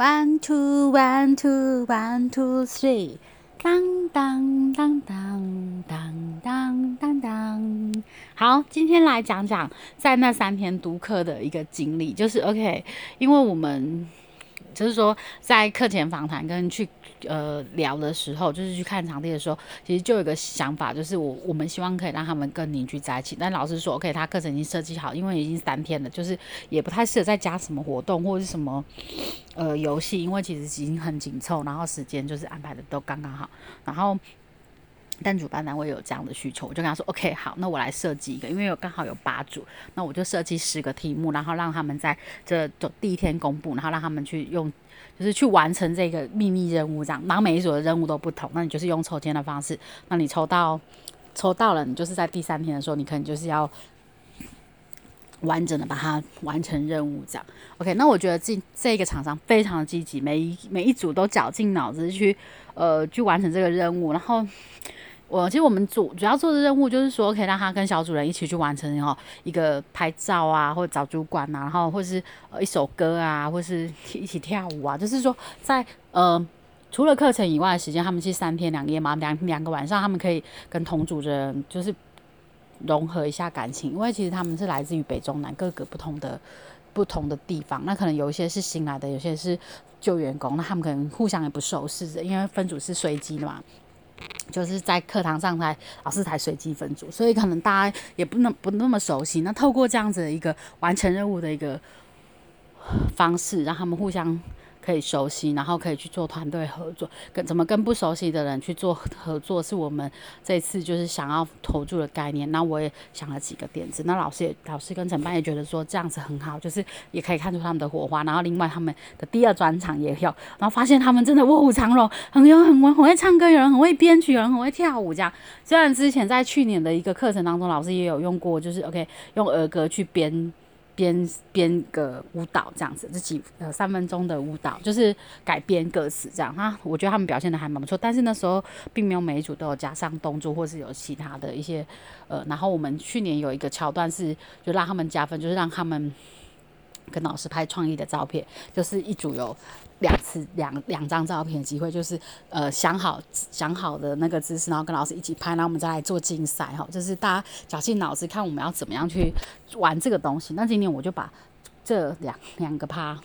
One two one two one two three，当当当当当当当当。好，今天来讲讲在那三天读课的一个经历，就是 OK，因为我们。就是说，在课前访谈跟去呃聊的时候，就是去看场地的时候，其实就有个想法，就是我我们希望可以让他们跟邻居在一起。但老师说，OK，他课程已经设计好，因为已经三天了，就是也不太适合再加什么活动或者是什么呃游戏，因为其实已经很紧凑，然后时间就是安排的都刚刚好，然后。但主办单位有这样的需求，我就跟他说：“OK，好，那我来设计一个，因为有刚好有八组，那我就设计十个题目，然后让他们在这第一天公布，然后让他们去用，就是去完成这个秘密任务，这样。然后每一组的任务都不同，那你就是用抽签的方式，那你抽到抽到了，你就是在第三天的时候，你可能就是要完整的把它完成任务，这样。OK，那我觉得这这个厂商非常的积极，每一每一组都绞尽脑汁去呃去完成这个任务，然后。我其实我们主主要做的任务就是说，可以让他跟小主人一起去完成哈一个拍照啊，或者找主管啊，然后或者是呃一首歌啊，或是一起跳舞啊，就是说在呃除了课程以外的时间，他们去三天两夜嘛，两两个晚上，他们可以跟同组的人就是融合一下感情，因为其实他们是来自于北中南各个不同的不同的地方，那可能有一些是新来的，有些是旧员工，那他们可能互相也不熟识，因为分组是随机的嘛。就是在课堂上才老师才随机分组，所以可能大家也不能不那么熟悉。那透过这样子的一个完成任务的一个方式，让他们互相。可以熟悉，然后可以去做团队合作，跟怎么跟不熟悉的人去做 合作，是我们这次就是想要投注的概念。那我也想了几个点子，那老师也老师跟陈班也觉得说这样子很好，就是也可以看出他们的火花。然后另外他们的第二专场也有，然后发现他们真的卧虎藏龙，很有很很会唱歌，有人很会编曲，有人很会跳舞。这样虽然之前在去年的一个课程当中，老师也有用过，就是 OK 用儿歌去编。编编个舞蹈这样子，这几呃三分钟的舞蹈就是改编歌词这样哈，我觉得他们表现的还蛮不错，但是那时候并没有每一组都有加上动作，或是有其他的一些呃，然后我们去年有一个桥段是就让他们加分，就是让他们。跟老师拍创意的照片，就是一组有两次两两张照片的机会，就是呃想好想好的那个姿势，然后跟老师一起拍，然后我们再来做竞赛哈，就是大家绞尽脑汁看我们要怎么样去玩这个东西。那今天我就把这两两个趴。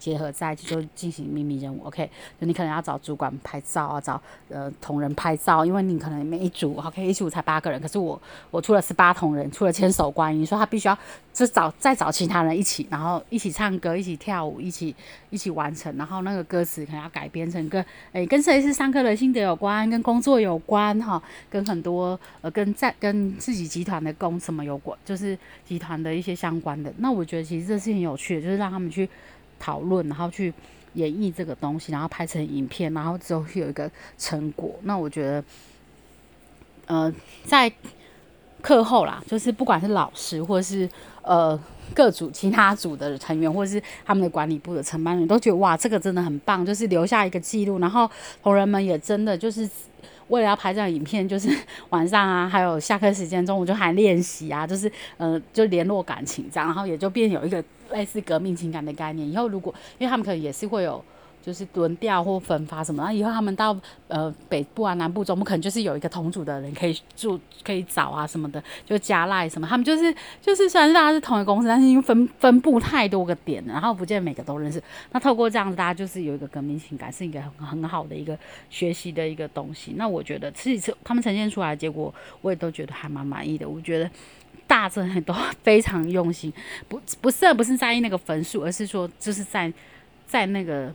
结合在一起就进行秘密任务，OK？就你可能要找主管拍照啊，找呃同仁拍照，因为你可能每一组，OK？一组才八个人，可是我我出了十八同仁，出了千手观音，说他必须要就找再找其他人一起，然后一起唱歌，一起跳舞，一起一起完成，然后那个歌词可能要改编成跟诶跟谁是上课的心得有关，跟工作有关哈，跟很多呃跟在跟自己集团的工什么有关，就是集团的一些相关的。那我觉得其实这是很有趣的，就是让他们去。讨论，然后去演绎这个东西，然后拍成影片，然后之后有一个成果。那我觉得，呃，在课后啦，就是不管是老师，或者是呃各组其他组的成员，或者是他们的管理部的承办人，都觉得哇，这个真的很棒，就是留下一个记录。然后同仁们也真的就是为了要拍这样影片，就是 晚上啊，还有下课时间中午就还练习啊，就是呃就联络感情这样，然后也就变有一个。类似革命情感的概念，以后如果因为他们可能也是会有，就是轮调或分发什么，那以后他们到呃北部啊、南部、中部，可能就是有一个同组的人可以住、可以找啊什么的，就加赖什么，他们就是就是虽然大家是同一个公司，但是因为分分布太多个点，然后不见每个都认识，那透过这样子，大家就是有一个革命情感，是一个很很好的一个学习的一个东西。那我觉得其实他们呈现出来的结果，我也都觉得还蛮满意的。我觉得。大很都非常用心，不不是不是在意那个分数，而是说就是在在那个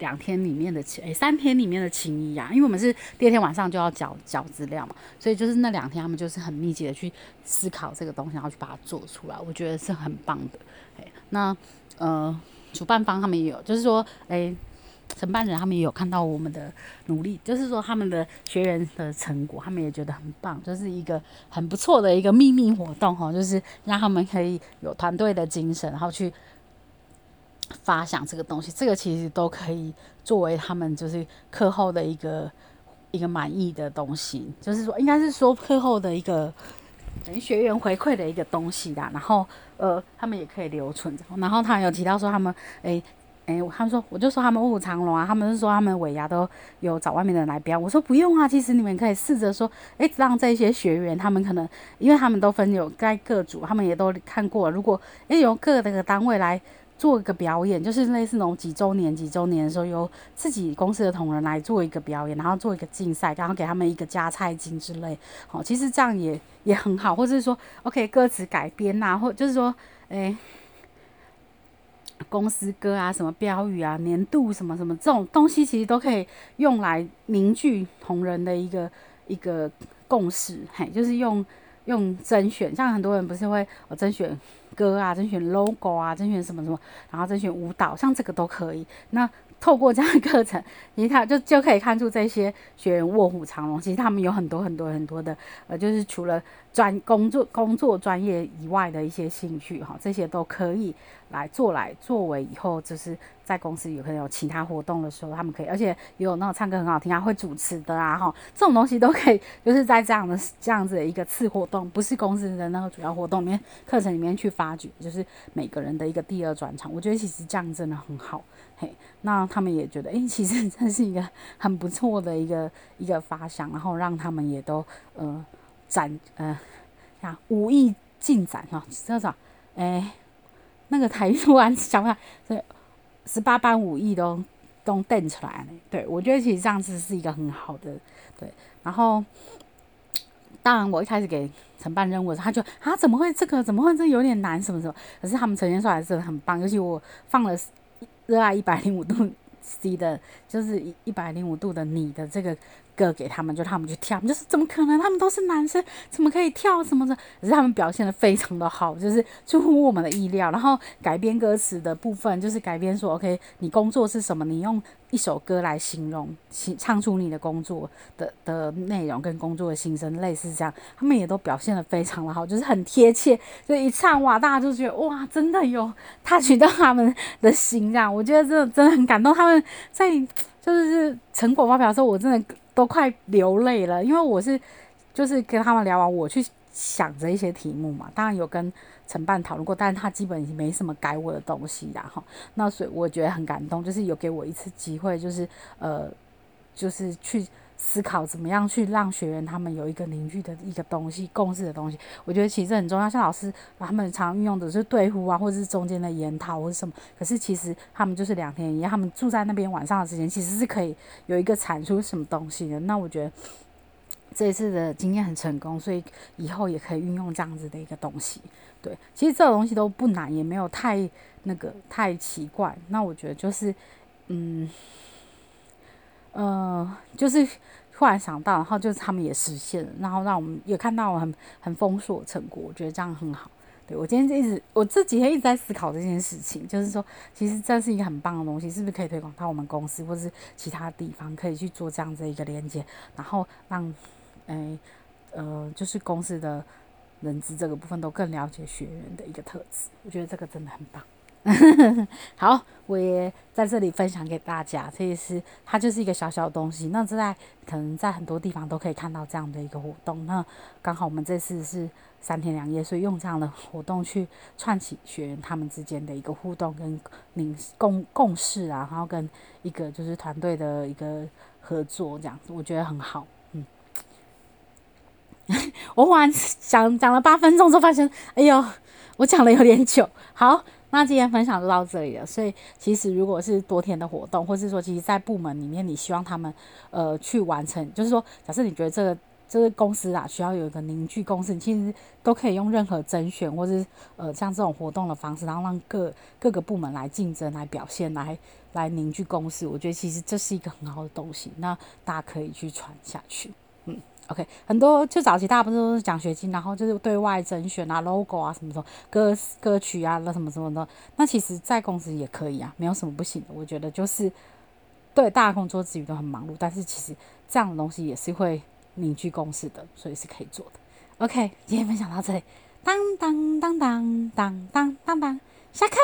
两天里面的情，诶，三天里面的情谊啊，因为我们是第二天晚上就要缴缴资料嘛，所以就是那两天他们就是很密集的去思考这个东西，然后去把它做出来，我觉得是很棒的。诶，那呃，主办方他们也有，就是说，诶。承办人他们也有看到我们的努力，就是说他们的学员的成果，他们也觉得很棒，就是一个很不错的一个秘密活动哈，就是让他们可以有团队的精神，然后去发想这个东西，这个其实都可以作为他们就是课后的一个一个满意的东西，就是说应该是说课后的一个等于学员回馈的一个东西啦，然后呃他们也可以留存，然后他有提到说他们诶。哎，他们说，我就说他们卧虎藏龙啊，他们是说他们尾牙都有找外面的人来标。我说不用啊，其实你们可以试着说，哎，让这些学员他们可能，因为他们都分有该各组，他们也都看过。如果哎由各那个单位来做一个表演，就是类似那种几周年、几周年的时候，由自己公司的同仁来做一个表演，然后做一个竞赛，然后给他们一个加菜金之类。好，其实这样也也很好，或者是说，OK，歌词改编呐，或就是说，哎。公司歌啊，什么标语啊，年度什么什么这种东西，其实都可以用来凝聚同仁的一个一个共识。嘿，就是用用甄选，像很多人不是会我甄选歌啊，甄选 logo 啊，甄选什么什么，然后甄选舞蹈，像这个都可以。那透过这样的课程，你看就就可以看出这些学员卧虎藏龙。其实他们有很多很多很多的，呃，就是除了专工作工作专业以外的一些兴趣哈，这些都可以来做来作为以后就是在公司有可能有其他活动的时候，他们可以，而且也有那种唱歌很好听啊，会主持的啊哈，这种东西都可以，就是在这样的这样子的一个次活动，不是公司的那个主要活动里面课程里面去发掘，就是每个人的一个第二专场。我觉得其实这样真的很好。嘿，那他们也觉得，诶，其实这是一个很不错的一个一个发想，然后让他们也都呃展呃，像武艺进展哈，这种，诶，那个台突然想不起来，这十八般武艺都都瞪出来了。对我觉得其实这样子是一个很好的，对。然后，当然我一开始给承办任务的时候，他就啊怎么会这个怎么会这有点难什么什么，可是他们呈现出来是很棒，尤其我放了。热爱一百零五度 C 的，就是一一百零五度的你的这个个给他们，就他们去跳，就是怎么可能？他们都是男生，怎么可以跳什么的？可是他们表现的非常的好，就是出乎我们的意料。然后改编歌词的部分，就是改编说，OK，你工作是什么？你用。一首歌来形容，唱出你的工作的的内容跟工作的心声，类似这样，他们也都表现的非常的好，就是很贴切，就一唱哇，大家就觉得哇，真的有他取到他们的心，这样，我觉得真的真的很感动。他们在就是成果发表的时候，我真的都快流泪了，因为我是就是跟他们聊完，我去想着一些题目嘛，当然有跟。承办讨论过，但是他基本已经没什么改我的东西啦，哈。那所以我觉得很感动，就是有给我一次机会，就是呃，就是去思考怎么样去让学员他们有一个凝聚的一个东西、共识的东西。我觉得其实很重要，像老师他们常运用的是对呼啊，或者是中间的研讨或者什么。可是其实他们就是两天一夜，他们住在那边晚上的时间，其实是可以有一个产出什么东西的。那我觉得这次的经验很成功，所以以后也可以运用这样子的一个东西。对，其实这种东西都不难，也没有太那个太奇怪。那我觉得就是，嗯，呃，就是突然想到，然后就是他们也实现了，然后让我们也看到了很很丰硕成果。我觉得这样很好。对我今天一直，我这几天一直在思考这件事情，就是说，其实这是一个很棒的东西，是不是可以推广到我们公司或是其他地方，可以去做这样子一个连接，然后让，哎，呃，就是公司的。人资这个部分都更了解学员的一个特质，我觉得这个真的很棒。好，我也在这里分享给大家，这也是它就是一个小小的东西。那在可能在很多地方都可以看到这样的一个活动。那刚好我们这次是三天两夜，所以用这样的活动去串起学员他们之间的一个互动跟凝共共识啊，然后跟一个就是团队的一个合作这样子，我觉得很好。我忽然讲讲了八分钟，之后发现，哎呦，我讲了有点久。好，那今天分享就到这里了。所以，其实如果是多天的活动，或是说，其实，在部门里面，你希望他们呃去完成，就是说，假设你觉得这个这个公司啊需要有一个凝聚共识，其实都可以用任何甄选或是呃像这种活动的方式，然后让各各个部门来竞争、来表现、来来凝聚共识。我觉得其实这是一个很好的东西，那大家可以去传下去。OK，很多就早期大部分都是奖学金，然后就是对外甄选啊、logo 啊什么什么歌歌曲啊那什么什么的。那其实，在公司也可以啊，没有什么不行的。我觉得就是对大家工作之余都很忙碌，但是其实这样的东西也是会凝聚共识的，所以是可以做的。OK，今天分享到这里，当当当当当当当当，下课。